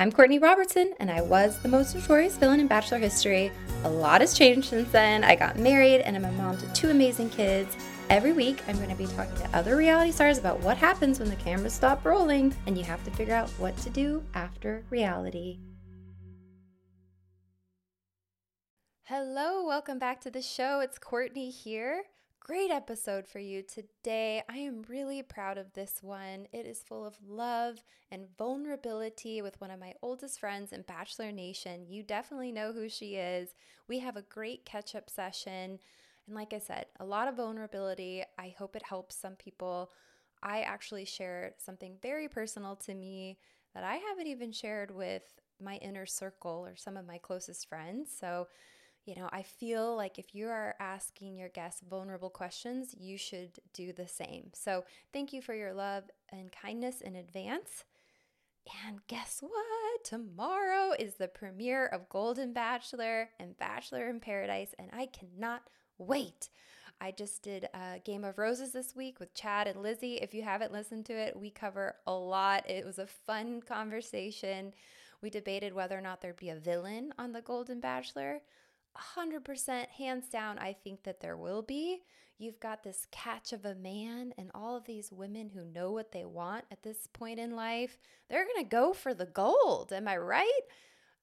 I'm Courtney Robertson, and I was the most notorious villain in Bachelor history. A lot has changed since then. I got married, and I'm a mom to two amazing kids. Every week, I'm going to be talking to other reality stars about what happens when the cameras stop rolling, and you have to figure out what to do after reality. Hello, welcome back to the show. It's Courtney here great episode for you today. I am really proud of this one. It is full of love and vulnerability with one of my oldest friends in Bachelor Nation. You definitely know who she is. We have a great catch up session. And like I said, a lot of vulnerability. I hope it helps some people. I actually shared something very personal to me that I haven't even shared with my inner circle or some of my closest friends. So, you know, I feel like if you are asking your guests vulnerable questions, you should do the same. So, thank you for your love and kindness in advance. And guess what? Tomorrow is the premiere of Golden Bachelor and Bachelor in Paradise, and I cannot wait. I just did a Game of Roses this week with Chad and Lizzie. If you haven't listened to it, we cover a lot. It was a fun conversation. We debated whether or not there'd be a villain on The Golden Bachelor. 100% hands down, I think that there will be. You've got this catch of a man, and all of these women who know what they want at this point in life, they're going to go for the gold. Am I right?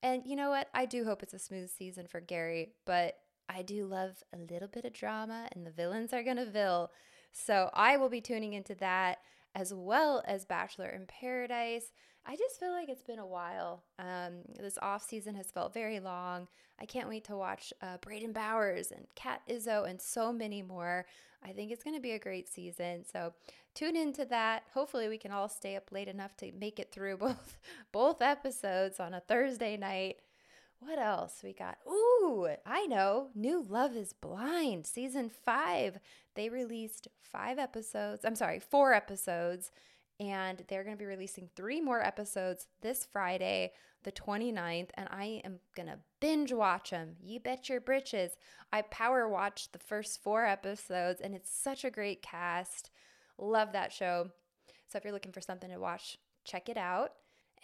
And you know what? I do hope it's a smooth season for Gary, but I do love a little bit of drama, and the villains are going to vill. So I will be tuning into that as well as Bachelor in Paradise. I just feel like it's been a while. Um, this off season has felt very long. I can't wait to watch uh, Brayden Bowers and Kat Izzo and so many more. I think it's going to be a great season. So tune into that. Hopefully, we can all stay up late enough to make it through both both episodes on a Thursday night. What else we got? Ooh, I know. New Love is Blind, season five. They released five episodes. I'm sorry, four episodes and they're going to be releasing three more episodes this Friday, the 29th, and I am going to binge watch them. You bet your britches. I power watched the first four episodes, and it's such a great cast. Love that show. So if you're looking for something to watch, check it out.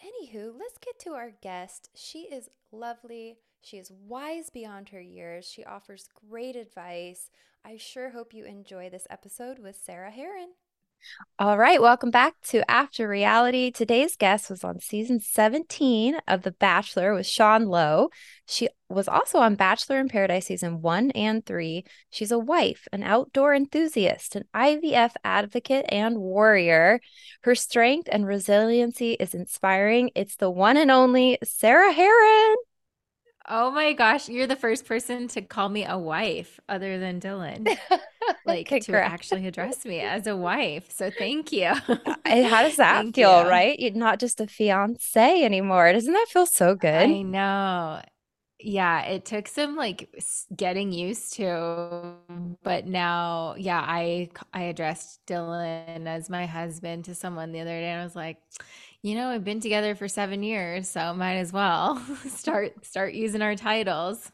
Anywho, let's get to our guest. She is lovely. She is wise beyond her years. She offers great advice. I sure hope you enjoy this episode with Sarah Herron. All right, welcome back to After Reality. Today's guest was on season 17 of The Bachelor with Sean Lowe. She was also on Bachelor in Paradise season 1 and 3. She's a wife, an outdoor enthusiast, an IVF advocate and warrior. Her strength and resiliency is inspiring. It's the one and only Sarah Herron. Oh my gosh, you're the first person to call me a wife other than Dylan. Like to actually address me as a wife. So thank you. Uh, eh, how does that feel, you. right? You're not just a fiance anymore. Doesn't that feel so good? I know. Yeah, it took some like getting used to, but now, yeah, I I addressed Dylan as my husband to someone the other day, and I was like, you know, we've been together for seven years, so might as well start start using our titles.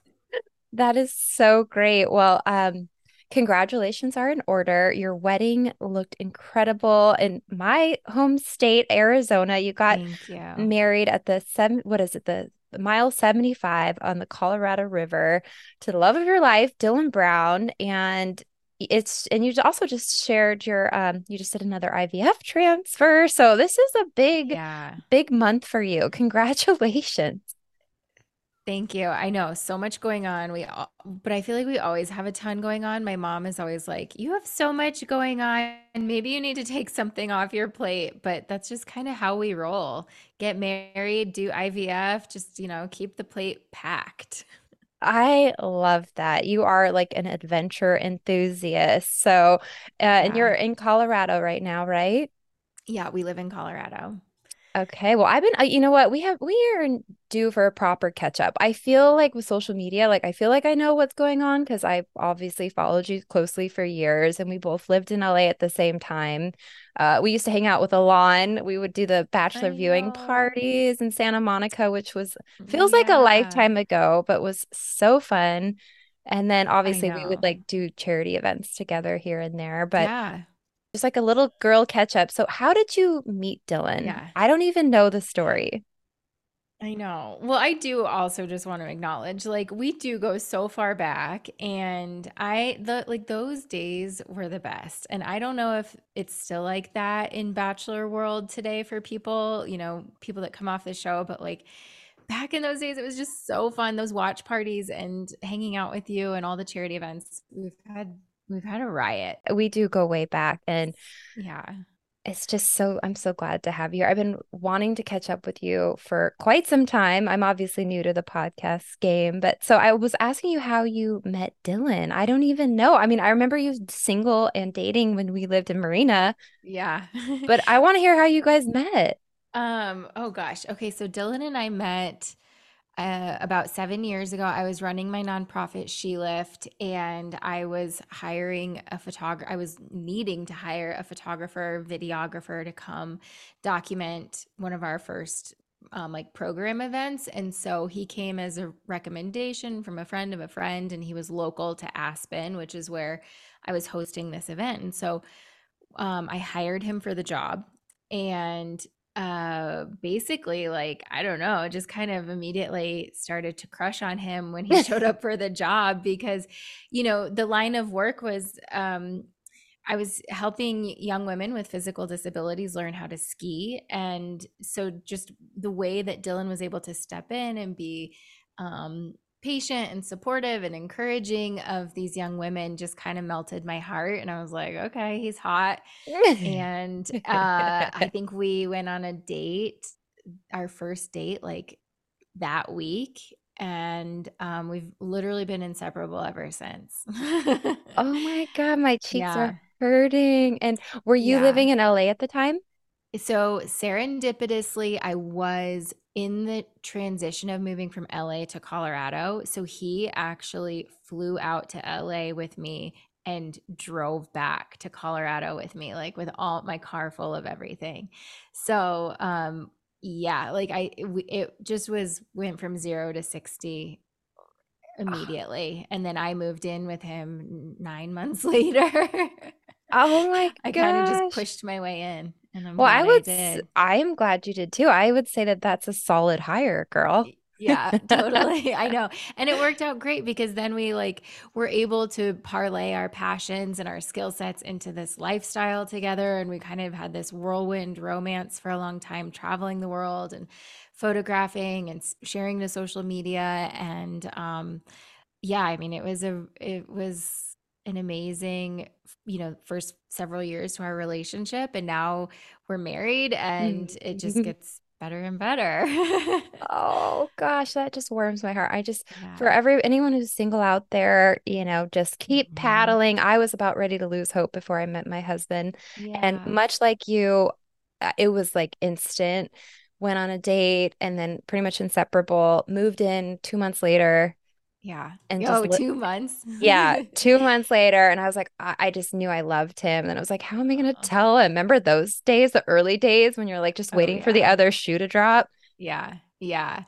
That is so great. Well, um, congratulations are in order. Your wedding looked incredible in my home state, Arizona. You got you. married at the seven, what is it, the mile 75 on the Colorado River to the love of your life, Dylan Brown. And it's and you also just shared your um you just did another IVF transfer. So this is a big yeah. big month for you. Congratulations. Thank you. I know so much going on. We all, but I feel like we always have a ton going on. My mom is always like, "You have so much going on, and maybe you need to take something off your plate." But that's just kind of how we roll. Get married, do IVF, just, you know, keep the plate packed. I love that. You are like an adventure enthusiast. So, uh, Yeah. and you're in Colorado right now, right? Yeah, we live in Colorado. Okay. Well, I've been, you know what? We have, we are due for a proper catch up. I feel like with social media, like I feel like I know what's going on because I obviously followed you closely for years and we both lived in LA at the same time. Uh, we used to hang out with Alon. We would do the bachelor viewing parties in Santa Monica, which was feels like a lifetime ago, but was so fun. And then obviously we would like do charity events together here and there, but yeah. Just like a little girl catch up. So how did you meet Dylan? Yeah. I don't even know the story. I know. Well, I do also just want to acknowledge like we do go so far back and I the like those days were the best. And I don't know if it's still like that in bachelor world today for people, you know, people that come off the show, but like back in those days it was just so fun those watch parties and hanging out with you and all the charity events. We've had we've had a riot. We do go way back and Yeah. it's just so I'm so glad to have you. I've been wanting to catch up with you for quite some time. I'm obviously new to the podcast game, but so I was asking you how you met Dylan. I don't even know. I mean, I remember you single and dating when we lived in Marina, Yeah. but I want to hear how you guys met. Um, oh gosh. Okay, so Dylan and I met uh, about seven years ago. I was running my nonprofit SheLift, and I was hiring a photographer. I was needing to hire a photographer, videographer to come document one of our first um, like program events. And so he came as a recommendation from a friend of a friend, and he was local to Aspen, which is where I was hosting this event. And so um, I hired him for the job. And uh basically like i don't know just kind of immediately started to crush on him when he showed up for the job because you know the line of work was um I was helping young women with physical disabilities learn how to ski. And so, just the way that Dylan was able to step in and be um, patient and supportive and encouraging of these young women just kind of melted my heart. And I was like, okay, he's hot and uh, I think we went on a date, our first date, like that week, and um, we've literally been inseparable ever since. Oh my God, my cheeks Yeah. are hurting. And were you Yeah. living in LA at the time? So serendipitously, I was in the transition of moving from LA to Colorado. So he actually flew out to LA with me and drove back to Colorado with me, like with all my car full of everything. So, um, yeah, like I, it, it just was went from zero to 60 immediately. And then I moved in with him nine months later. Oh my god. I kind of just pushed my way in. And I'm Well, I would, I s- did. I am glad you did too. I would say that that's a solid hire, girl. Yeah, totally. I know. And it worked out great because then we like were able to parlay our passions and our skill sets into this lifestyle together and we kind of had this whirlwind romance for a long time traveling the world and photographing and sharing to social media and um yeah, I mean it was a it was an amazing you know first several years to our relationship and now we're married and it just gets better and better. Oh gosh, that just warms my heart. I just, for every anyone who's single out there, you know, just keep Mhm. paddling. I was about ready to lose hope before I met my husband. And much like you, uh, it was like instant. Went on a date and then pretty much inseparable. Moved in two months later Yeah. and Oh, just li- two months. yeah, two months later, and I was like, I, I just knew I loved him. And I was like, how am I gonna uh-huh. tell him? Remember those days, the early days when you're like just Oh, waiting for the other shoe to drop? Yeah. Yeah.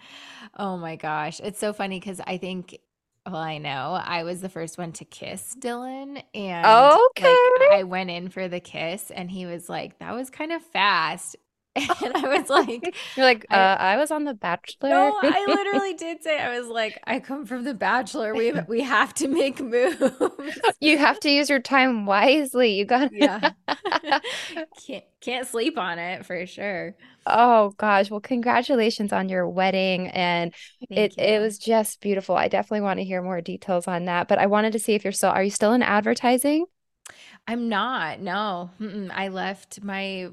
Oh my gosh. It's so funny because I think Well, I know. I was the first one to kiss Dylan. And okay. like, I went in for the kiss and he was like, that was kind of fast. And I was like, You're like, I- uh, I was on The Bachelor. No, I literally did say I was like, I come from the Bachelor. We we have to make moves. you have to use your time wisely. You got Yeah. can't can't sleep on it for sure. Oh gosh. Well, congratulations on your wedding. And Thank it it was just beautiful. I definitely want to hear more details on that. But I wanted to see if you're still, are you still in advertising? I'm not. No. Mm-mm. I left my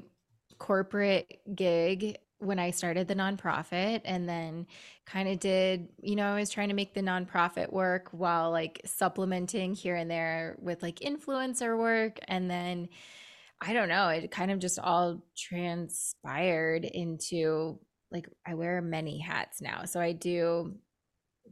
corporate gig when I started the nonprofit and then kind of did, you know, I was trying to make the nonprofit work while like supplementing here and there with like influencer work. And then I don't know, it kind of just all transpired into like I wear many hats now. So I do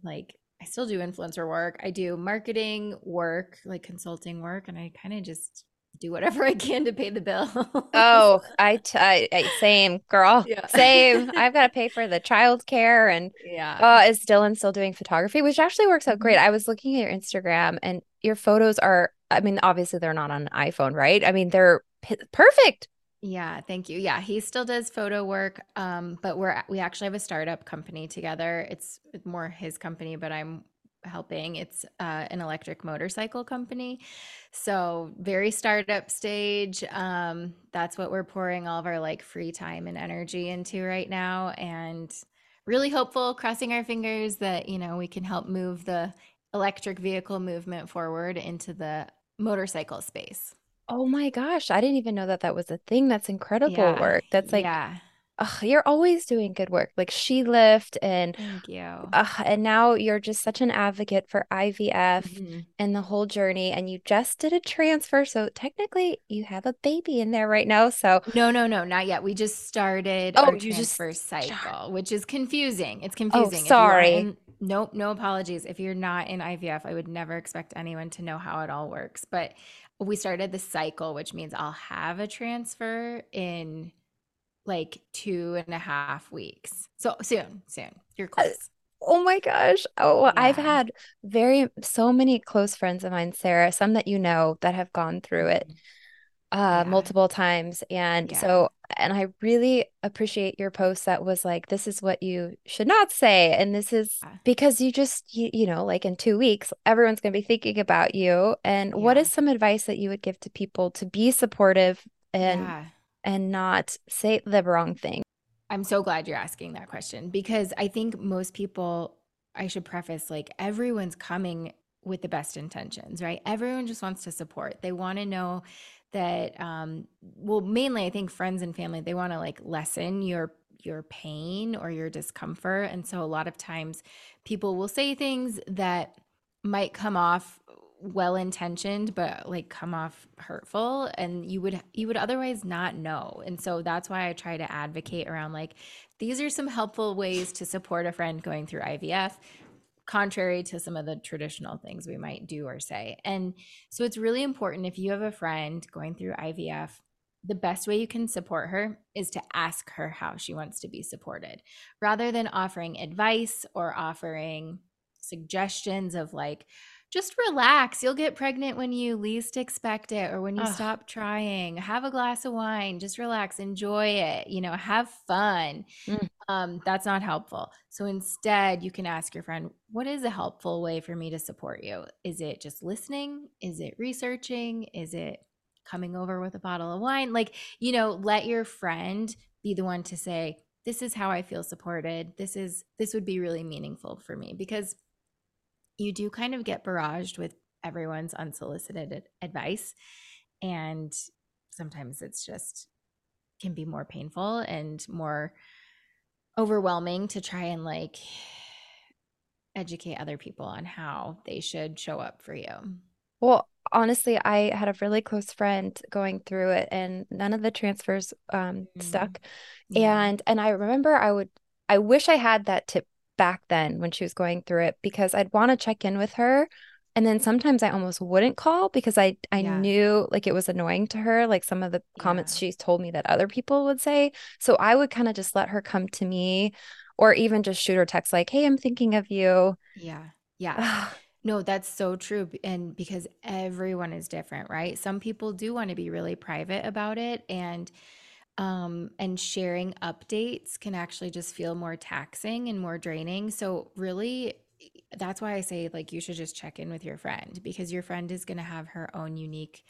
like I still do influencer work. I do marketing work, like consulting work, and I kind of just do whatever I can to pay the bill. Oh, I, t- I, I same girl, Yeah. same. I've got to pay for the childcare and yeah. uh, is Dylan still doing photography, which actually works out great. Mhm. I was looking at your Instagram and your photos are, I mean, obviously they're not on an iPhone, right? I mean, they're p- perfect. Yeah, thank you. Yeah, he still does photo work, um, but we're we actually have a startup company together. It's more his company, but I'm helping. It's uh, an electric motorcycle company, so very startup stage. Um, that's what we're pouring all of our like free time and energy into right now, and really hopeful, crossing our fingers that you know we can help move the electric vehicle movement forward into the motorcycle space. Oh my gosh, I didn't even know that that was a thing. That's incredible Yeah, work. That's like, yeah, ugh, you're always doing good work, like SheLift and thank you. uh, and now you're just such an advocate for IVF Mhm. and the whole journey. And you just did a transfer, so technically you have a baby in there right now. So No, no, no, not yet. We just started Oh, our you just transfer start- cycle, which is confusing. It's oh, confusing. If sorry. in- nope, no apologies. If you're not in IVF, I would never expect anyone to know how it all works. But we started the cycle, which means I'll have a transfer in like two and a half weeks. So soon, soon. You're close. Oh my gosh. Oh, I've had very so many close friends of mine, Sarah, some that you know that have gone through it uh Yeah. multiple times. And Yeah. so and I really appreciate your post that was like, this is what you should not say. And this is because you just you, you know, like in two weeks, everyone's gonna be thinking about you. And what Yeah. is some advice that you would give to people to be supportive and yeah. And not say the wrong thing? I'm so glad you're asking that question because I think most people, I should preface like everyone's coming with the best intentions, right? Everyone just wants to support. They want to know that um well mainly I think friends and family they want to like lessen your your pain or your discomfort and so a lot of times people will say things that might come off well intentioned but like come off hurtful and you would you would otherwise not know. And so that's why i try to advocate around like these are some helpful ways to support a friend going through ivf contrary to some of the traditional things we might do or say. And so it's really important if you have a friend going through ivf the best way you can support her is to ask her how she wants to be supported. Rather than offering advice or offering suggestions of like just relax. You'll get pregnant when you least expect it or when you Ugh. stop trying. Have a glass of wine. Just relax. Enjoy it. You know, have fun. Mm. Um, that's not helpful. So instead, you can ask your friend, what is a helpful way for me to support you? Is it just listening? Is it researching? Is it coming over with a bottle of wine? Like, you know, let your friend be the one to say, this is how I feel supported. This is this would be really meaningful for me because you do kind of get barraged with everyone's unsolicited advice and sometimes it's just can be more painful and more overwhelming to try and like educate other people on how they should show up for you. Well, honestly, I had a really close friend going through it and none of the transfers um Mm. stuck. Yeah. And and I remember I would I wish I had that tip back then when she was going through it because I'd want to check in with her. And then sometimes I almost wouldn't call because I I Yeah. knew like it was annoying to her, like some of the comments Yeah. she's told me that other people would say. So I would kind of just let her come to me or even just shoot her text like, "Hey, I'm thinking of you." Yeah. Yeah. No, that's so true. And because everyone is different, right? Some people do want to be really private about it and um and sharing updates can actually just feel more taxing and more draining. So really that's why I say like you should just check in with your friend because your friend is going to have her own unique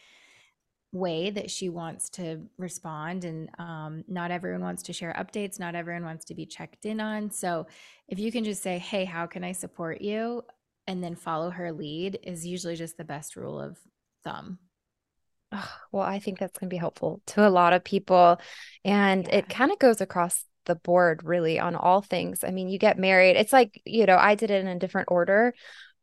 way that she wants to respond. And um, not everyone wants to share updates. Not everyone wants to be checked in on. So if you can just say hey how can i support you? and then follow her lead is usually just the best rule of thumb well i think that's going to be helpful to a lot of people and yeah. it kind of goes across the board really on all things i mean you get married it's like you know i did it in a different order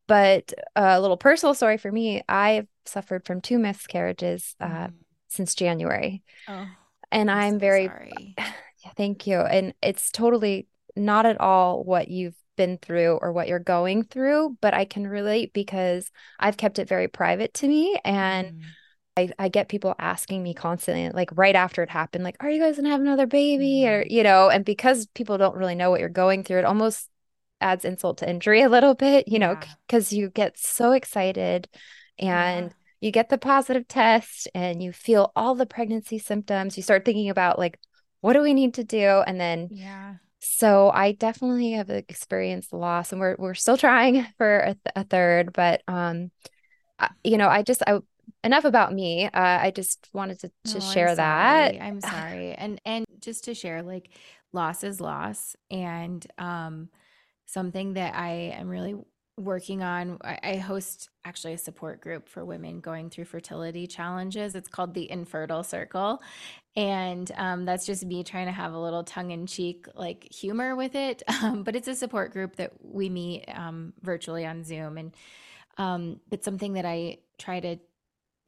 but a little personal story for me i've suffered from two miscarriages uh, mm. since January. Oh, and I'm, I'm so very sorry. Yeah, thank you. And it's totally not at all what you've been through or what you're going through, but I can relate because I've kept it very private to me and mm. I, I get people asking me constantly, like right after it happened, like, are you guys gonna have another baby? Or, you know, and because people don't really know what you're going through, it almost adds insult to injury a little bit, you know, because you get so excited and yeah you get the positive test and you feel all the pregnancy symptoms. You start thinking about like, what do we need to do? And then, yeah. So I definitely have experienced loss, and we're we're still trying for a, th- a third. But um, I, you know, I just I enough about me. Uh, I just wanted to to share I'm that. I'm sorry, and and just to share, like, loss is loss, and um, something that I am really working on i host actually a support group for women going through fertility challenges. It's called the infertile circle. And um, that's just me trying to have a little tongue-in-cheek like humor with it. Um, but it's a support group that we meet um, virtually on zoom. And um, but something that i try to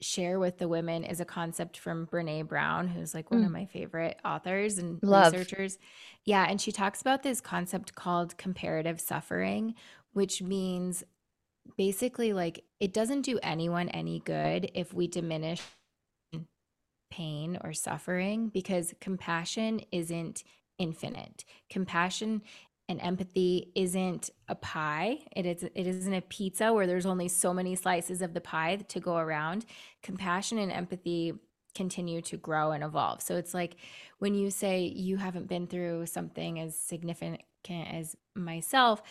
share with the women is a concept from Brené Brown who's like one mm. of my favorite authors and Love. researchers yeah and she talks about this concept called comparative suffering which means basically like it doesn't do anyone any good if we diminish pain or suffering because compassion isn't infinite. Compassion and empathy isn't a pie. It is it isn't a pizza where there's only so many slices of the pie to go around. Compassion and empathy continue to grow and evolve. So it's like when you say you haven't been through something as significant as myself,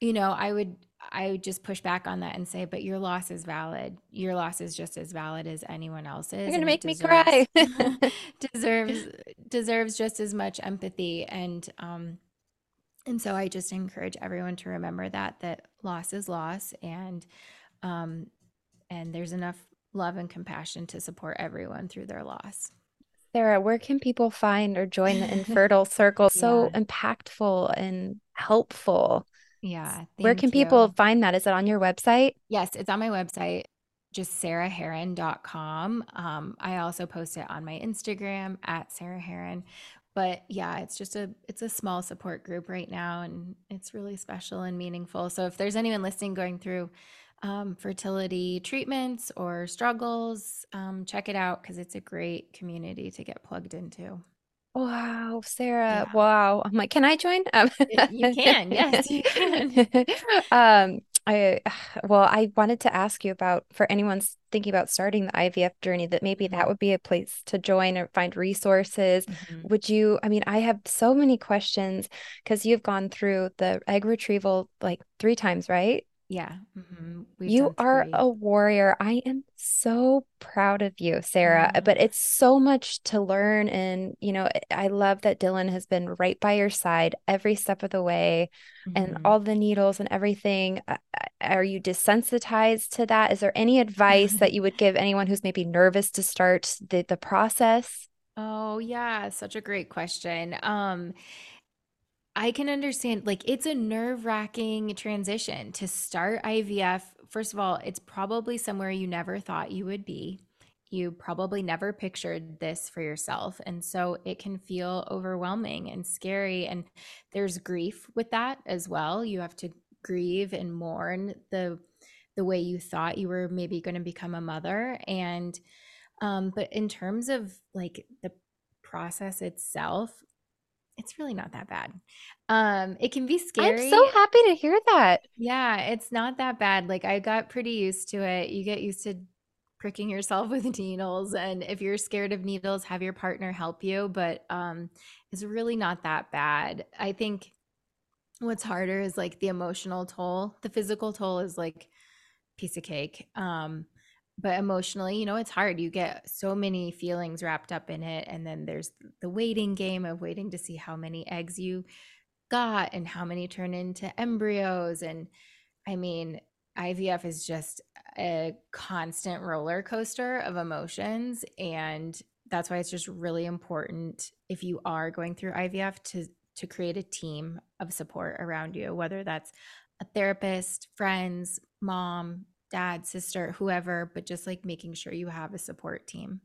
you know, I would I would just push back on that and say, but your loss is valid. Your loss is just as valid as anyone else's. You're gonna make deserves, me cry. deserves deserves just as much empathy and um and so I just encourage everyone to remember that that loss is loss and um and there's enough love and compassion to support everyone through their loss. Sarah, where can people find or join the infertile circle? So impactful and helpful. Yeah. Where can you. people find that? Is it on your website? Yes, it's on my website, just sarahherron.com. Um, I also post it on my Instagram at Sarah Herron. But yeah, it's just a it's a small support group right now and it's really special and meaningful. So if there's anyone listening going through um, fertility treatments or struggles, um, check it out because it's a great community to get plugged into. Wow, Sarah. Yeah. Wow. I'm like, can I join? Um, you can. Yes, you can. um, I well, I wanted to ask you about for anyone's thinking about starting the IVF journey that maybe that mm-hmm. would be a place to join or find resources. Mm-hmm. Would you I mean, I have so many questions because you've gone through the egg retrieval like 3 times, right? Yeah. Mm-hmm. You are a warrior. I am so proud of you, Sarah. But it's so much to learn. And, you know, I love that Dylan has been right by your side every step of the way mm-hmm. and all the needles and everything. Are you desensitized to that? Is there any advice that you would give anyone who's maybe nervous to start the, the process? Oh, yeah. Such a great question. Um, I can understand, like, it's a nerve wracking transition to start IVF. First of all, it's probably somewhere you never thought you would be. You probably never pictured this for yourself. And so it can feel overwhelming and scary. And there's grief with that as well. You have to grieve and mourn the the way you thought you were maybe going to become a mother and um but in terms of like the process itself it's really not that bad. Um, it can be scary. I'm so happy to hear that. Yeah, it's not that bad. Like I got pretty used to it. You get used to pricking yourself with needles and if you're scared of needles, have your partner help you, but um it's really not that bad. I think what's harder is like the emotional toll. The physical toll is like piece of cake. Um but emotionally, you know, it's hard. You get so many feelings wrapped up in it. And then there's the waiting game of waiting to see how many eggs you got and how many turn into embryos. And I mean, IVF is just a constant roller coaster of emotions. And that's why it's just really important if you are going through IVF to to create a team of support around you, whether that's a therapist, friends, mom, dad, sister, whoever, but just like making sure you have a support team.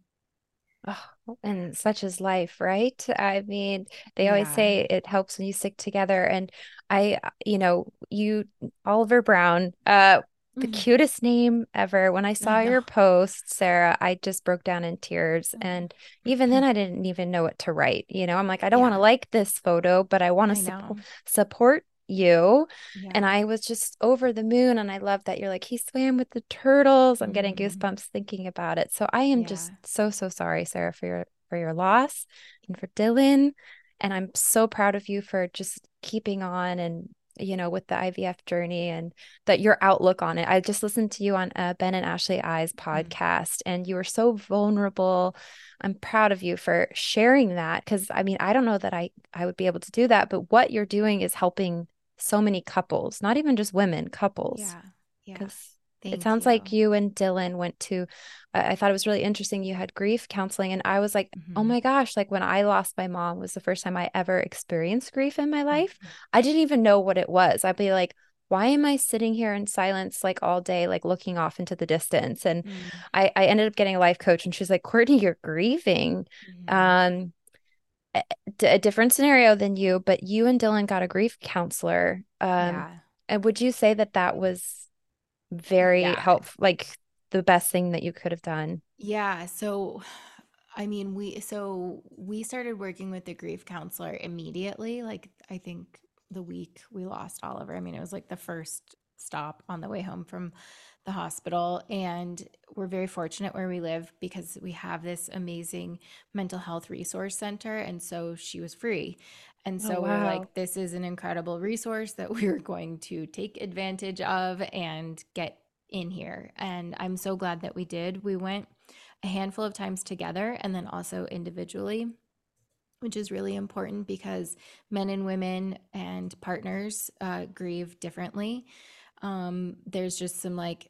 Oh, and such is life, right? I mean, they yeah. always say it helps when you stick together. And I, you know, you, Oliver Brown, uh, the mm-hmm. cutest name ever. When I saw I your post, Sarah, I just broke down in tears. Mm-hmm. And even then, I didn't even know what to write. You know, I'm like, I don't yeah. want to like this photo, but I want to su- support you. Yeah. And I was just over the moon. And I love that you're like, he swam with the turtles. I'm mm-hmm. getting goosebumps thinking about it. So I am yeah. just so, so sorry, Sarah, for your for your loss and for Dylan. And I'm so proud of you for just keeping on and you know with the IVF journey and that your outlook on it. I just listened to you on uh, Ben and Ashley I's mm-hmm. podcast mm-hmm. and you were so vulnerable. I'm proud of you for sharing that cuz I mean I don't know that I I would be able to do that but what you're doing is helping so many couples, not even just women, couples. Yeah. Yeah. Thank it sounds you. like you and Dylan went to, I thought it was really interesting. You had grief counseling. And I was like, oh mm-hmm. oh my gosh, like when I lost my mom was the first time I ever experienced grief in my life. Mm-hmm. I didn't even know what it was. I'd be like, why am I sitting here in silence like all day, like looking off into the distance? And mm. I, I ended up getting a life coach and she's like, Courtney, you're grieving. Mm. Um, a different scenario than you, but you and Dylan got a grief counselor. Um, yeah. And would you say that that was very yeah. helpful, like the best thing that you could have done? Yeah. So, I mean, we, so we started working with the grief counselor immediately. Like, I think the week we lost Oliver, I mean, it was like the first stop on the way home from the hospital and we're very fortunate where we live because we have this amazing mental health resource center and so she was free. And so oh, wow. we're like this is an incredible resource that we're going to take advantage of and get in here. And i'm so glad that we did. We went a handful of times together and then also individually which is really important because men and women and partners uh, grieve differently. Um, there's just some like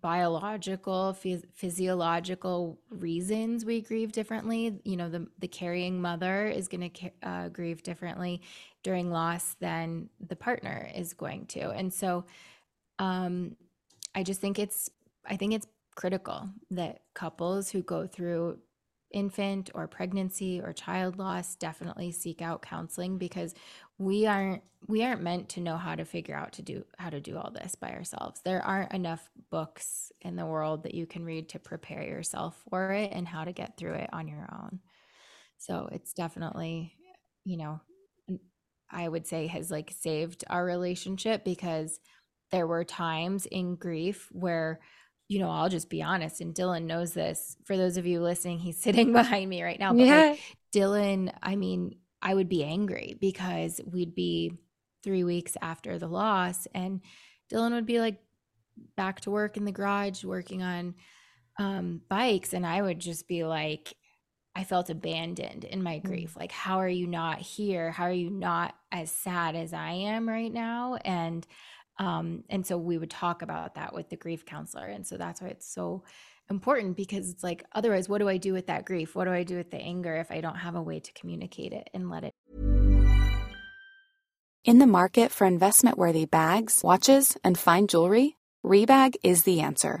biological phys- physiological reasons we grieve differently. You know the the carrying mother is going to uh, grieve differently during loss than the partner is going to. And so um i just think it's i think it's critical that couples who go through infant or pregnancy or child loss definitely seek out counseling because we aren't we aren't meant to know how to figure out to do how to do all this by ourselves. There aren't enough books in the world that you can read to prepare yourself for it and how to get through it on your own. So it's definitely you know i would say has like saved our relationship because there were times in grief where you know, I'll just be honest, and Dylan knows this. For those of you listening, he's sitting behind me right now. But yeah. like Dylan, I mean, I would be angry because we'd be three weeks after the loss, and Dylan would be like back to work in the garage working on um, bikes, and I would just be like, I felt abandoned in my mm. grief. Like, how are you not here? How are you not as sad as I am right now? And um, and so we would talk about that with the grief counselor. And so that's why it's so important because it's like, otherwise, what do I do with that grief? What do I do with the anger if I don't have a way to communicate it and let it? In the market for investment worthy bags, watches, and fine jewelry, Rebag is the answer.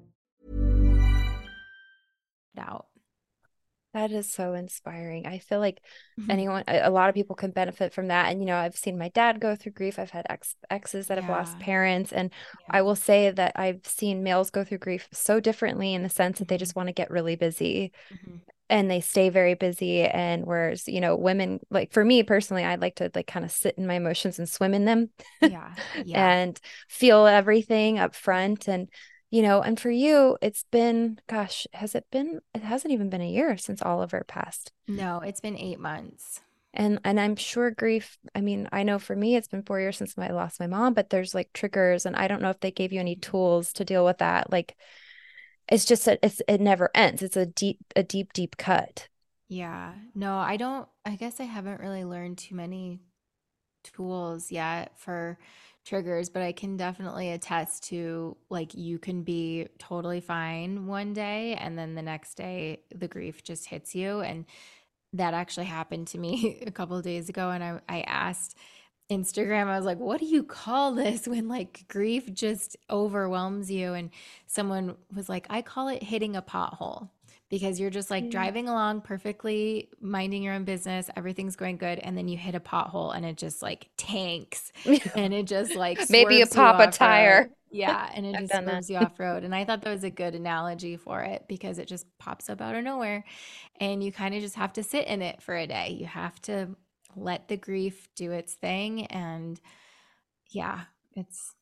Out. That is so inspiring. I feel like Mhm. anyone, a lot of people can benefit from that. And, you know, I've seen my dad go through grief. I've had ex exes that have lost parents. And Yeah. I will say that I've seen males go through grief so differently in the sense that they Mhm. just want to get really busy Mhm. and they stay very busy. And whereas, you know, women, like for me personally, I'd like to like kind of sit in my emotions and swim in them Yeah. Yeah. and feel everything up front. And, you know, and for you, it's been, gosh, has it been, it hasn't even been a year since Oliver passed. no, it's been eight months. And and I'm sure grief, I mean, I know for me it's been four years since I lost my mom, but there's like triggers and I don't know if they gave you any tools to deal with that. Like it's just that it's it never ends. It's a deep, a deep, deep cut. Yeah. No, I don't, I guess I haven't really learned too many tools yet for triggers, but I can definitely attest to like you can be totally fine one day and then the next day the grief just hits you. And that actually happened to me a couple days ago. And I, I asked Instagram, I was like, what do you call this when like grief just overwhelms you? And someone was like, I call it hitting a pothole because you're just like Mm. driving along perfectly, minding your own business, everything's going good, and then you hit a pothole and it just like tanks and it just like Maybe a pop a tire. road. Yeah, and it just that. you off road. And I thought that was a good analogy for it because it just pops up out of nowhere, and you kind of just have to sit in it for a day. You have to let the grief do its thing, and yeah, it's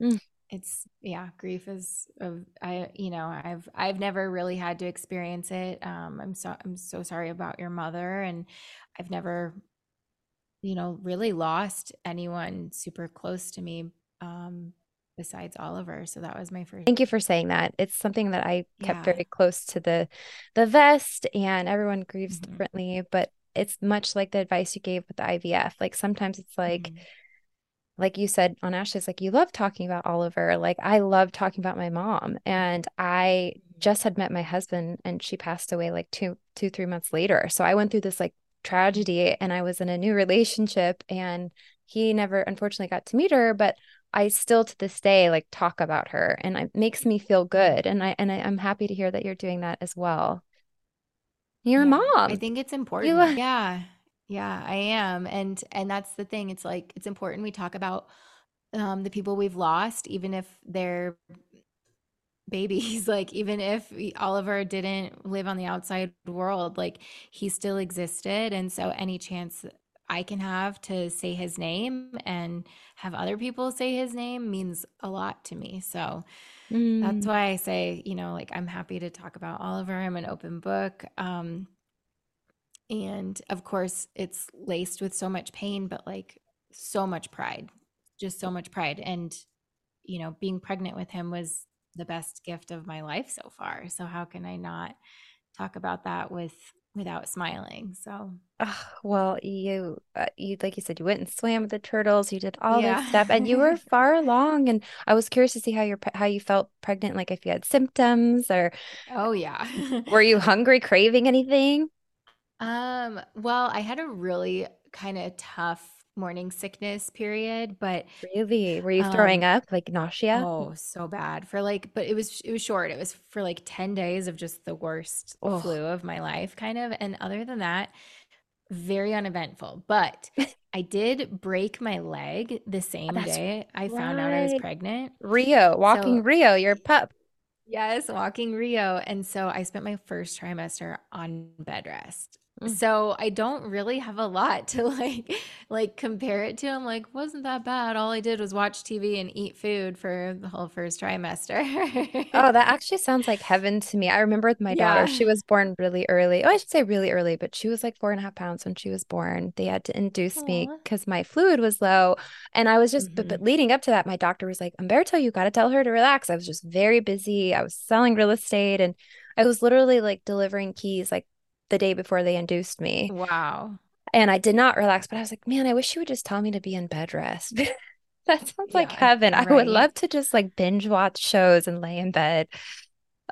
Mm. It's yeah grief is of i you know i've i've never really had to experience it um i'm so i'm so sorry about your mother and i've never you know really lost anyone super close to me um besides oliver so that was my first Thank you for saying that. It's something that I kept Yeah. very close to the the vest and everyone grieves Mhm. differently, but it's much like the advice you gave with the IVF. Like sometimes it's like Mhm. Like you said on Ashley's like you love talking about Oliver. Like I love talking about my mom. And I mm-hmm. just had met my husband and she passed away like two, two, three months later. So I went through this like tragedy and I was in a new relationship and he never unfortunately got to meet her, but I still to this day like talk about her and it makes me feel good. And I and I, I'm happy to hear that you're doing that as well. Your Yeah, mom. I think it's important. are- Yeah. Yeah, I am. And and that's the thing. It's like it's important we talk about um the people we've lost even if they're babies like even if Oliver didn't live on the outside world like he still existed and so any chance I can have to say his name and have other people say his name means a lot to me. So that's Mm. why I say, you know, like I'm happy to talk about Oliver. I'm an open book. Um, and of course, it's laced with so much pain, but like so much pride, just so much pride. And, you know, being pregnant with him was the best gift of my life so far. So how can I not talk about that with without smiling. So, oh, well, you, uh, you, like you said, you went and swam with the turtles, you did all Yeah. this stuff and you were far along. And I was curious to see how you're, how you felt pregnant, like if you had symptoms or oh yeah. were you hungry, craving anything? Um, well, I had a really kind of tough morning sickness period, but Really? Were you throwing um up, like nausea? oh, so bad for like but it was it was short. It was for like 10 days of just the worst Oh, flu of my life kind of. And other than that, very uneventful. But I did break my leg the same that's day I found out I was pregnant. Rio, walking So Rio, your pup. Yes, walking Rio. And so I spent my first trimester on bed rest. Mm. So I don't really have a lot to like like compare it to. I'm like, wasn't that bad. All I did was watch TV and eat food for the whole first trimester. Oh, that actually sounds like heaven to me. I remember with my daughter, she was born really early. Oh, I should say really early, but she was like four and a half pounds when she was born. They had to induce me because my fluid was low. And I was just, but, but Mhm. leading up to that, my doctor was like, Umberto, you got to tell her to relax. I was just very busy. I was selling real estate and I was literally like delivering keys like the day before they induced me. Wow. And I did not relax, but I was like, man, I wish she would just tell me to be in bed rest. That sounds like Yeah, heaven. I would love to just like binge watch shows and lay in bed.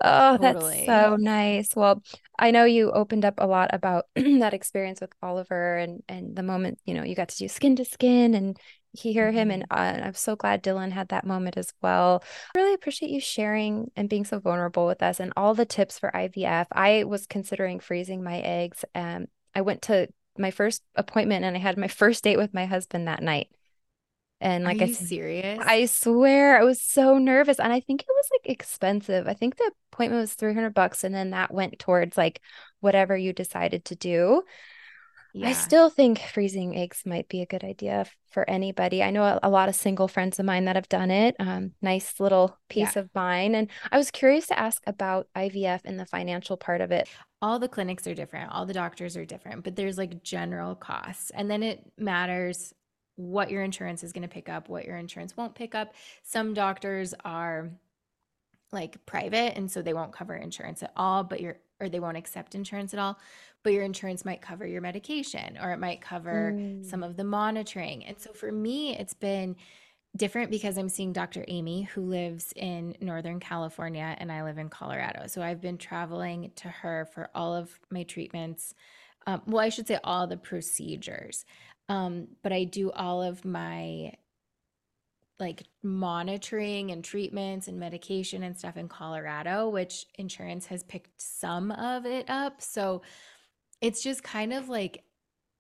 Oh, that's so nice. Well, I know you opened up a lot about that experience with Oliver and and the moment, you know, you got to do skin to skin and hear him and Mhm. uh, I'm so glad Dylan had that moment as well. I really appreciate you sharing and being so vulnerable with us and all the tips for IVF. I was considering freezing my eggs. Um, I went to my first appointment and I had my first date with my husband that night. And Are like I you said, serious? I swear I was so nervous and I think it was like expensive. I think the appointment was 300 bucks and then that went towards like whatever you decided to do. I still think freezing eggs might be a good idea for anybody. I know a, a lot of single friends of mine that have done it. Um, nice little peace Yeah. of mind. And I was curious to ask about IVF and the financial part of it. all the clinics are different, all the doctors are different, but there's like general costs. And then it matters what your insurance is going to pick up, what your insurance won't pick up. Some doctors are like private and so they won't cover insurance at all, but your or they won't accept insurance at all, but your insurance might cover your medication or it might cover some Mm. of the monitoring. And so for me, it's been different because I'm seeing Dr. Amy, who lives in Northern California, and I live in Colorado. So I've been traveling to her for all of my treatments. Um, well, I should say all the procedures. Um, but I do all of my like monitoring and treatments and medication and stuff in Colorado, which insurance has picked some of it up. So it's just kind of like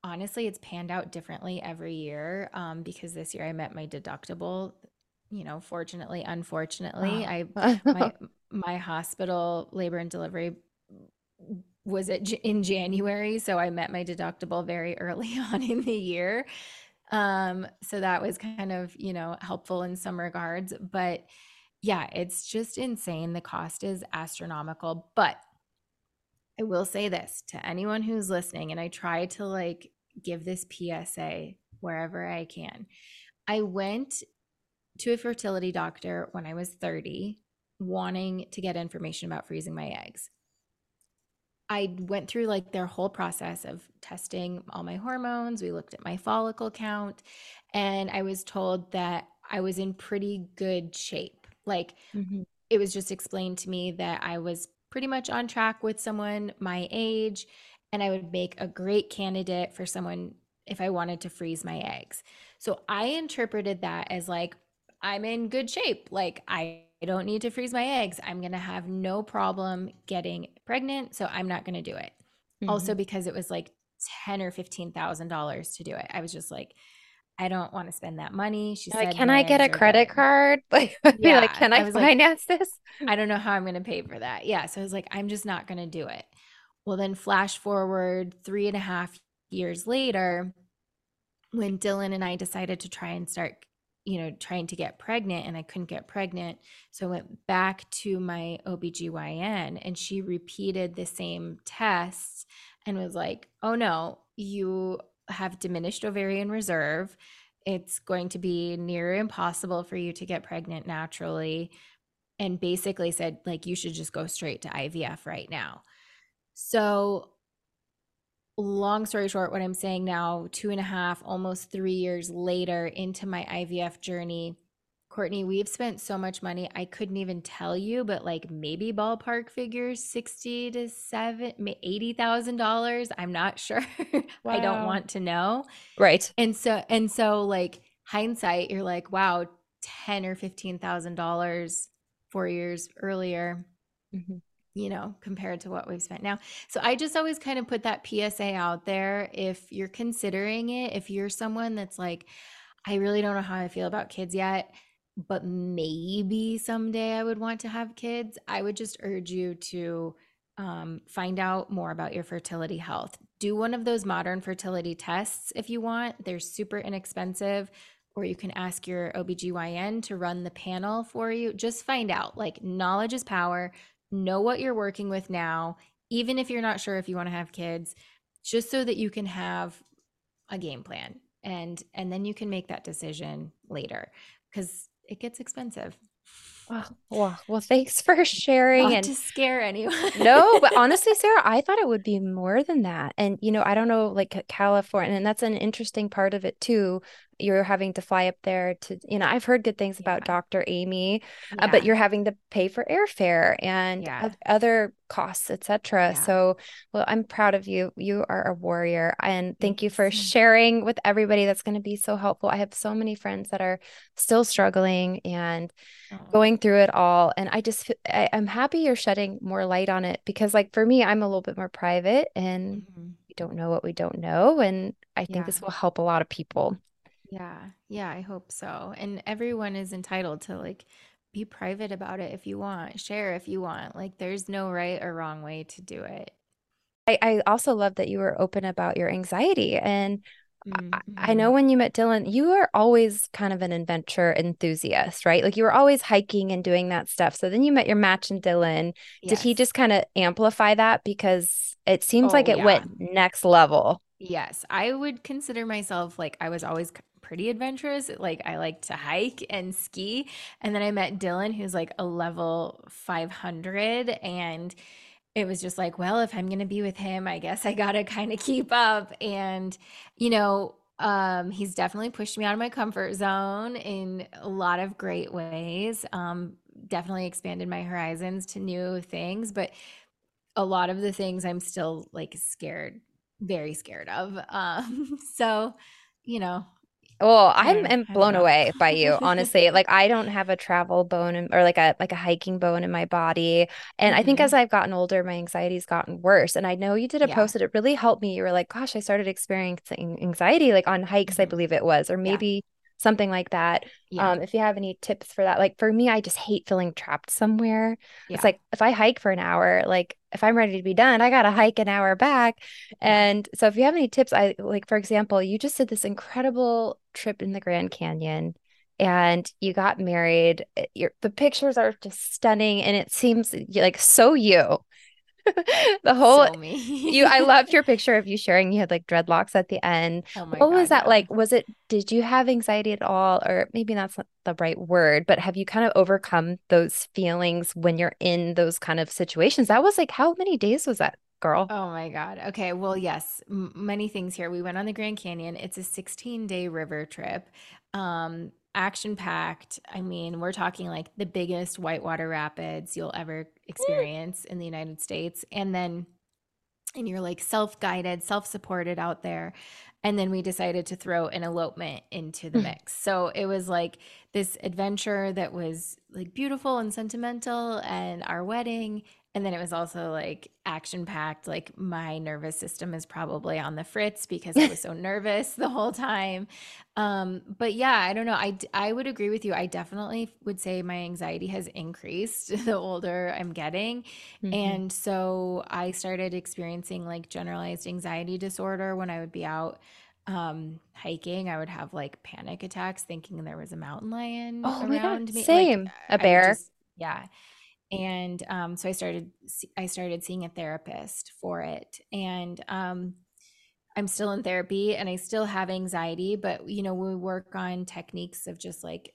honestly, it's panned out differently every year um, because this year I met my deductible. You know, fortunately, unfortunately, I my my hospital labor and delivery was it in January, so I met my deductible very early on in the year. Um, so that was kind of, you know, helpful in some regards, but yeah, it's just insane. The cost is astronomical, but I will say this to anyone who's listening, and I try to like give this PSA wherever I can. I went to a fertility doctor when I was 30, wanting to get information about freezing my eggs. I went through like their whole process of testing all my hormones. We looked at my follicle count, and I was told that I was in pretty good shape. Like Mhm. it was just explained to me that I was pretty much on track with someone my age and I would make a great candidate for someone if I wanted to freeze my eggs. So I interpreted that as like, I'm in good shape. Like, I don't need to freeze my eggs. I'm going to have no problem getting pregnant. So I'm not going to do it. Also, Mhm. because it was like ten or fifteen thousand dollars to do it. I was just like, I don't want to spend that money. She Like, said, can I get a credit good." card? Like, be like, can I I was like- finance this? I don't know how I'm going to pay for that. Yeah. So I was like, I'm just not going to do it. Well, then flash forward three and a half years later, when Dylan and I decided to try and start, you know, trying to get pregnant and I couldn't get pregnant. So I went back to my OBGYN and she repeated the same tests and was like, oh no, you have diminished ovarian reserve. It's going to be near impossible for you to get pregnant naturally and basically said like you should just go straight to IVF right now. So long story short, what I'm saying now, two and a half, almost three years later into my IVF journey, Courtney, we've spent so much money. I couldn't even tell you, but like maybe ballpark figures, sixty to seven, eighty thousand dollars. I'm not sure. Wow. I don't want to know. Right. And so, and so, like hindsight, you're like, wow, ten or fifteen thousand dollars four years earlier. Mm-hmm you know, compared to what we've spent now. So I just always kind of put that PSA out there. If you're considering it, if you're someone that's like, I really don't know how I feel about kids yet, but maybe someday I would want to have kids, I would just urge you to um, find out more about your fertility health. Do one of those modern fertility tests if you want. They're super inexpensive or you can ask your OBGYN to run the panel for you. Just find out. Like, knowledge is power know what you're working with now, even if you're not sure if you want to have kids, just so that you can have a game plan and and then you can make that decision later because it gets expensive. Well, well, thanks for sharing Not and to scare anyone. no, but honestly, Sarah, I thought it would be more than that. And you know, I don't know, like California, and that's an interesting part of it too you're having to fly up there to you know i've heard good things about dr amy yeah. uh, but you're having to pay for airfare and yeah. other costs etc yeah. so well i'm proud of you you are a warrior and thank you for sharing with everybody that's going to be so helpful i have so many friends that are still struggling and oh. going through it all and i just I, am happy you're shedding more light on it because like for me i'm a little bit more private and mm-hmm. we don't know what we don't know and i think this will help a lot of people yeah. Yeah, I hope so. And everyone is entitled to like be private about it if you want, share if you want. Like there's no right or wrong way to do it. I, I also love that you were open about your anxiety. And mm-hmm. I, I know mm-hmm. when you met Dylan, you were always kind of an adventure enthusiast, right? Like you were always hiking and doing that stuff. So then you met your match in Dylan. Yes. Did he just kind of amplify that? Because it seems oh, like it yeah. went next level. Yes, I would consider myself like I was always pretty adventurous. Like I like to hike and ski. And then I met Dylan, who's like a level 500. And it was just like, well, if I'm going to be with him, I guess I got to kind of keep up. And, you know, um, he's definitely pushed me out of my comfort zone in a lot of great ways. Um, definitely expanded my horizons to new things, but a lot of the things I'm still like scared, very scared of. Um, so, you know, well, I'm am blown away by you, honestly. like I don't have a travel bone in, or like a like a hiking bone in my body. And mm-hmm. I think as mm-hmm. I've gotten older, my anxiety's gotten worse. And I know you did a yeah. post that it really helped me. You were like, gosh, I started experiencing anxiety like on hikes, mm-hmm. I believe it was, or maybe yeah something like that. Yeah. Um, if you have any tips for that, like for me, I just hate feeling trapped somewhere. It's like if I hike for an hour, like if I'm ready to be done, I got to hike an hour back. And so if you have any tips, I like, for example, you just did this incredible trip in the Grand Canyon and you got married. Eh, your, the pictures are just stunning and it seems like so you. the whole so you I loved your picture of you sharing you had like dreadlocks at the end. Oh what God, was that yeah. like? Was it did you have anxiety at all? Or maybe that's not the right word, but have you kind of overcome those feelings when you're in those kind of situations? That was like how many days was that? Girl. Oh my God. Okay. Well, yes, m- many things here. We went on the Grand Canyon. It's a 16 day river trip. Um, action packed. I mean, we're talking like the biggest whitewater rapids you'll ever experience in the United States. And then, and you're like self guided, self supported out there. And then we decided to throw an elopement into the hmm. mix. So it was like this adventure that was like beautiful and sentimental, and our wedding and then it was also like action packed. Like my nervous system is probably on the fritz because I was so nervous the whole time. Um, but yeah, I don't know. I, I would agree with you. I definitely would say my anxiety has increased the older I'm getting. Mm-hmm. And so I started experiencing like generalized anxiety disorder when I would be out um hiking i would have like panic attacks thinking there was a mountain lion oh around me same like, a bear just, yeah and um, so i started i started seeing a therapist for it. And um, i'm still in therapy and i still have anxiety but you know we work on techniques of just like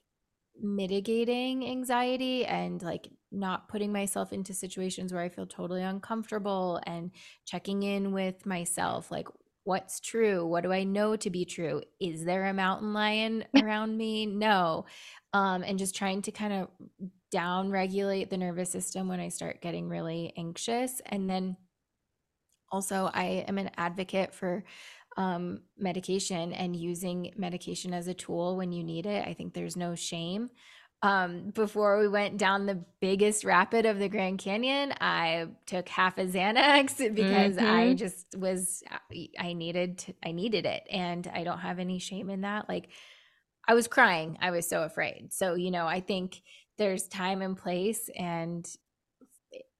mitigating anxiety and like not putting myself into situations where I feel totally uncomfortable and checking in with myself like what's true? What do i know to be true? Is there a mountain lion around me? No. Um and just trying to kind of down regulate the nervous system when i start getting really anxious and then also i am an advocate for um, medication and using medication as a tool when you need it. I think there's no shame. Um, before we went down the biggest rapid of the Grand Canyon, I took half a Xanax because mm-hmm. I just was I needed to, I needed it, and I don't have any shame in that. Like I was crying, I was so afraid. So you know, I think there's time and place, and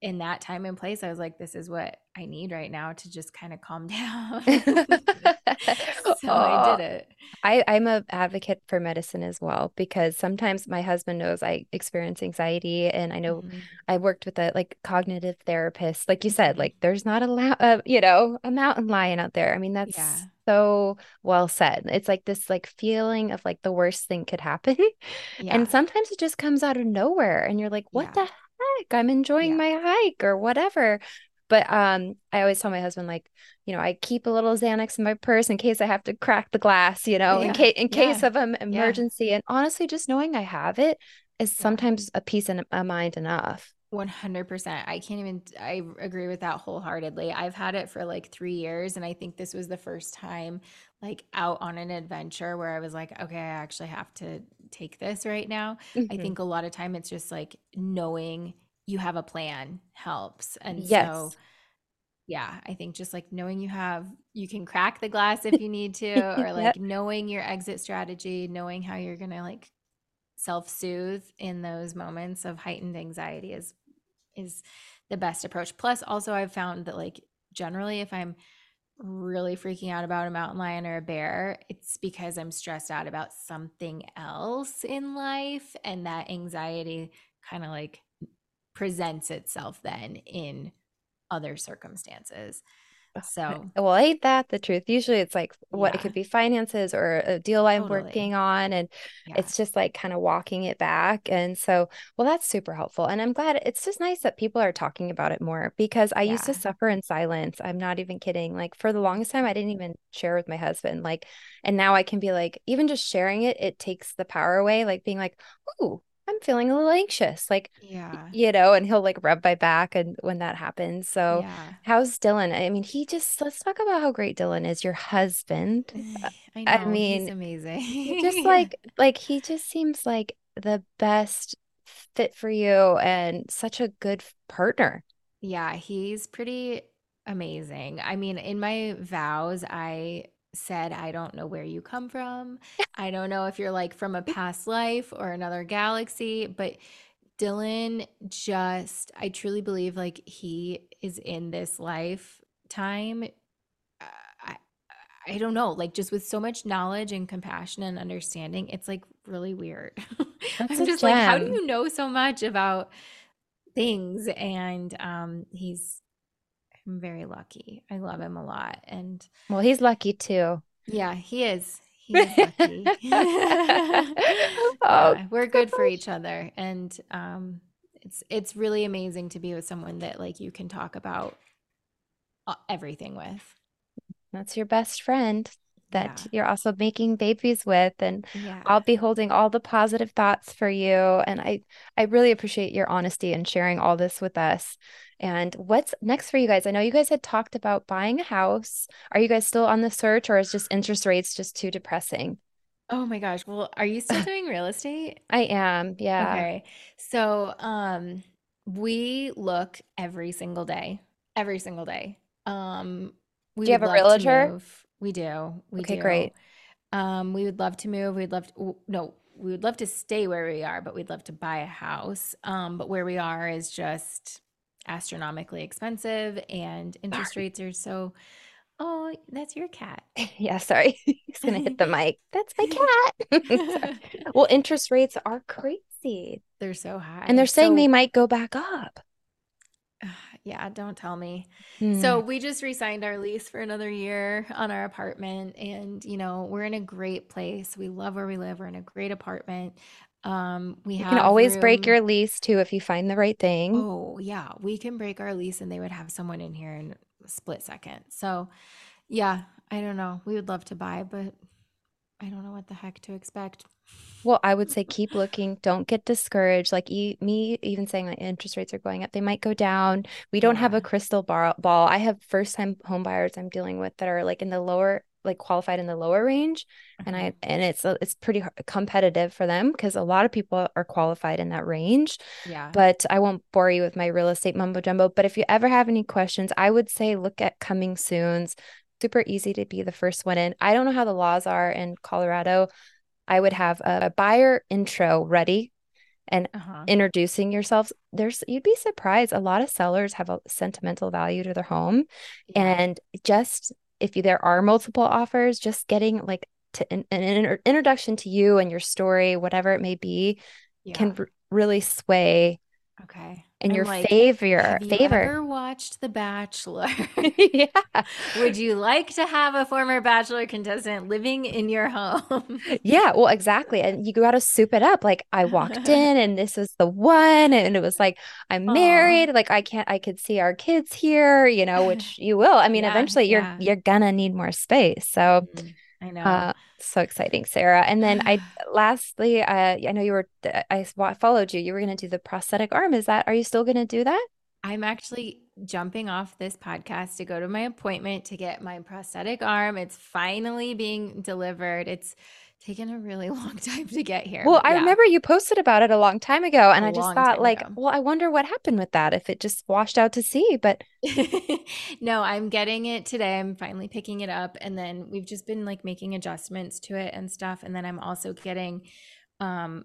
in that time and place, I was like, this is what I need right now to just kind of calm down. so I did it. I, I'm a advocate for medicine as well because sometimes my husband knows I experience anxiety and I know mm-hmm. I worked with a like cognitive therapist. Like you said, mm-hmm. like there's not a la- uh, you know, a mountain lion out there. I mean, that's yeah. So well said. It's like this like feeling of like the worst thing could happen. Yeah. And sometimes it just comes out of nowhere and you're like, what yeah. the heck? I'm enjoying yeah. my hike or whatever. But um, I always tell my husband, like, you know, I keep a little Xanax in my purse in case I have to crack the glass, you know, in case in case of an emergency. And honestly, just knowing I have it is sometimes a peace of mind enough. 100%. I can't even, I agree with that wholeheartedly. I've had it for like three years. And I think this was the first time, like, out on an adventure where I was like, okay, I actually have to take this right now. Mm-hmm. I think a lot of time it's just like knowing you have a plan helps. And yes. so, yeah, I think just like knowing you have, you can crack the glass if you need to, or like yep. knowing your exit strategy, knowing how you're going to like self soothe in those moments of heightened anxiety is is the best approach. Plus, also, I've found that like generally, if I'm really freaking out about a mountain lion or a bear, it's because I'm stressed out about something else in life. And that anxiety kind of like presents itself then in other circumstances. So, well, ain't that the truth? Usually it's like what yeah. it could be finances or a deal I'm totally. working on. And yeah. it's just like kind of walking it back. And so, well, that's super helpful. And I'm glad it's just nice that people are talking about it more because I yeah. used to suffer in silence. I'm not even kidding. Like for the longest time, I didn't even share with my husband. Like, and now I can be like, even just sharing it, it takes the power away. Like being like, ooh, I'm feeling a little anxious. Like, yeah, you know, and he'll like rub my back and when that happens. So, yeah. how's Dylan? I mean, he just let's talk about how great Dylan is, your husband. Eh, I, know, I mean, he's amazing. just like, like he just seems like the best fit for you and such a good partner. Yeah, he's pretty amazing. I mean, in my vows, I said, I don't know where you come from. I don't know if you're like from a past life or another galaxy, but Dylan just, I truly believe like he is in this lifetime. Uh, I, I don't know, like just with so much knowledge and compassion and understanding, it's like really weird. I'm just gem. like, how do you know so much about things? And um, he's I'm very lucky. I love him a lot. And well, he's lucky too. Yeah, he is. He is lucky. oh, yeah, we're good for each other. And um it's it's really amazing to be with someone that like you can talk about everything with. That's your best friend that yeah. you're also making babies with and yeah. I'll be holding all the positive thoughts for you and I I really appreciate your honesty and sharing all this with us. And what's next for you guys? I know you guys had talked about buying a house. Are you guys still on the search or is just interest rates just too depressing? Oh my gosh. Well, are you still doing real estate? I am. Yeah. Okay. So, um we look every single day. Every single day. Um we Do you have a realtor? We do. We okay, do. great. Um we would love to move. We'd love to no, we would love to stay where we are, but we'd love to buy a house. Um but where we are is just astronomically expensive and interest rates are so oh that's your cat. Yeah sorry. He's gonna hit the mic. That's my cat. Well interest rates are crazy. They're so high. And they're saying so, they might go back up. Yeah don't tell me. Hmm. so we just re-signed our lease for another year on our apartment and you know we're in a great place. We love where we live. We're in a great apartment Um, we You have can always break your lease too if you find the right thing. Oh, yeah. We can break our lease and they would have someone in here in a split second. So, yeah, I don't know. We would love to buy, but I don't know what the heck to expect. Well, I would say keep looking. Don't get discouraged. Like e- me, even saying that interest rates are going up, they might go down. We don't have a crystal bar- ball. I have first time home buyers I'm dealing with that are like in the lower, like qualified in the lower range, and I and it's it's pretty competitive for them because a lot of people are qualified in that range. Yeah. But I won't bore you with my real estate mumbo jumbo. But if you ever have any questions, I would say look at coming soon's. Super easy to be the first one in. I don't know how the laws are in Colorado. I would have a, a buyer intro ready and uh-huh. introducing yourselves. There's you'd be surprised. A lot of sellers have a sentimental value to their home. Yeah. And just if you, there are multiple offers, just getting like to an, an introduction to you and your story, whatever it may be, can r- really sway Okay. in And, your like, favor. Have you favor. ever watched The Bachelor? yeah. Would you like to have a former Bachelor contestant living in your home? Yeah, well, exactly. And you got to soup it up. Like I walked in and this is the one. And it was like, I'm Aw. married. Like I can't, I could see our kids here, you know, which you will. I mean, Yeah, eventually you're, yeah. you're gonna need more space. So, Mhm. I know. uh, so exciting, Sarah. And then I, lastly, uh, I know you were, I followed you. You were going to do the prosthetic arm. Is that, are you still going to do that? I'm actually jumping off this podcast to go to my appointment to get my prosthetic arm. It's finally being delivered. It's taken a really long time to get here. Well, but I yeah. remember you posted about it a long time ago, and A I just thought, like, ago. well, I wonder what happened with that if it just washed out to sea. But no, I'm getting it today. I'm finally picking it up and then we've just been like making adjustments to it and stuff and then I'm also getting um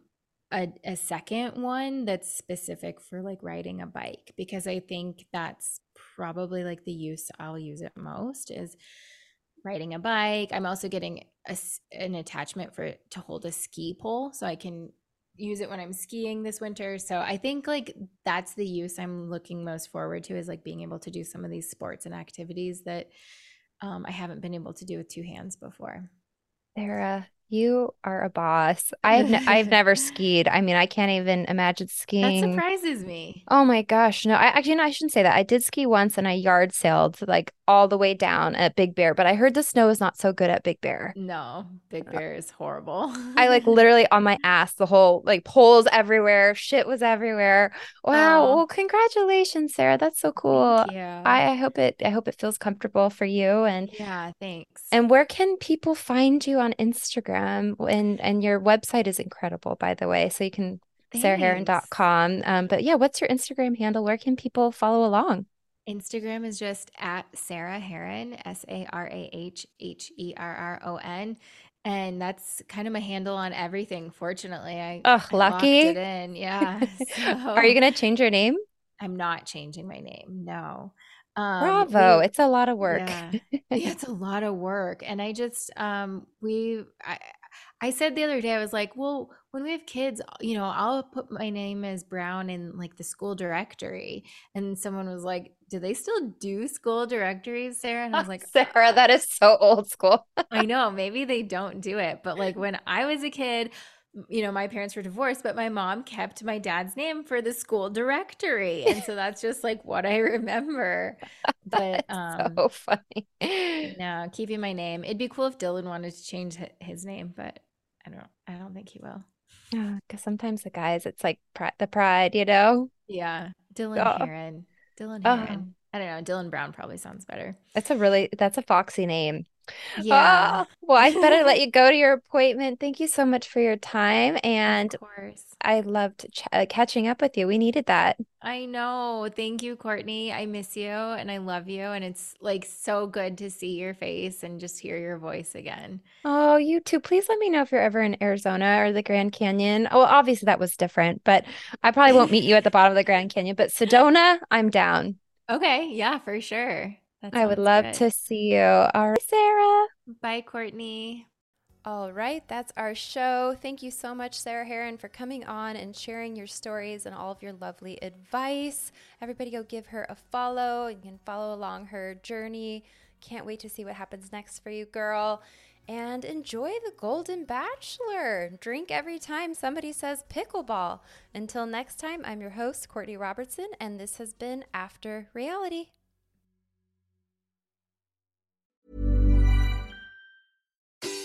a, a second one that's specific for like riding a bike because I think that's probably like the use I'll use it most is riding a bike. I'm also getting a, an attachment for to hold a ski pole so I can use it when I'm skiing this winter. So I think like that's the use I'm looking most forward to is like being able to do some of these sports and activities that um, I haven't been able to do with two hands before. Sarah, you are a boss. I've ne- I've never skied. I mean, I can't even imagine skiing. That surprises me. Oh my gosh. No, I actually no, I shouldn't say that. I did ski once and I yard sailed like all the way down at Big Bear, but I heard the snow is not so good at Big Bear. No, Big uh, Bear is horrible. I like literally on my ass the whole like poles everywhere, shit was everywhere. Wow. Aw. Well, congratulations, Sarah. That's so cool. Yeah. I, I hope it I hope it feels comfortable for you and yeah, thanks. and where can people find you on Instagram? And and your website is incredible, by the way. So you can sarahherron.com. Um, but yeah, what's your Instagram handle? Where can people follow along? Instagram is just at Sarah Herron, S A R A H H E R R O N. And that's kind of my handle on everything. Fortunately, I, I lucky. it in. Yeah. Are you gonna change your name? I'm not changing my name. No. Um, Bravo. we- It's a lot of work. Yeah. yeah, it's a lot of work. And I just um we I I said the other day, I was like, well, when we have kids, you know, I'll put my name as Brown in like the school directory. And someone was like, do they still do school directories, Sarah? And I was like, Sarah, that is so old school. I know, maybe they don't do it. But like when I was a kid, you know, my parents were divorced, but my mom kept my dad's name for the school directory. And so that's just like what I remember. But um so funny. no, keeping my name. It'd be cool if Dylan wanted to change his name, but I don't I don't think he will. Because sometimes the guys, it's like pri- the pride, you know? Yeah. Dylan Oh. Herron. Dylan Oh. Herron. I don't know. Dylan Brown probably sounds better. That's a really, that's a foxy name. Yeah. Ah, well, I better let you go to your appointment. Thank you so much for your time. And of course. I loved ch uh, catching up with you. We needed that. I know. Thank you, Courtney. I miss you and I love you. And it's like so good to see your face and just hear your voice again. Oh, you too. Please let me know if you're ever in Arizona or the Grand Canyon. Oh, obviously that was different, but I probably won't meet you at the bottom of the Grand Canyon. But Sedona, I'm down. Okay. Yeah, for sure. That I would love good. to see you. All right, Sarah. Bye, Courtney. All right, that's our show. Thank you so much, Sarah Herron, for coming on and sharing your stories and all of your lovely advice. Everybody go give her a follow. You can follow along her journey. Can't wait to see what happens next for you, girl. and enjoy the Golden Bachelor. Drink every time somebody says pickleball. Until next time, I'm your host, Courtney Robertson, and this has been After Reality.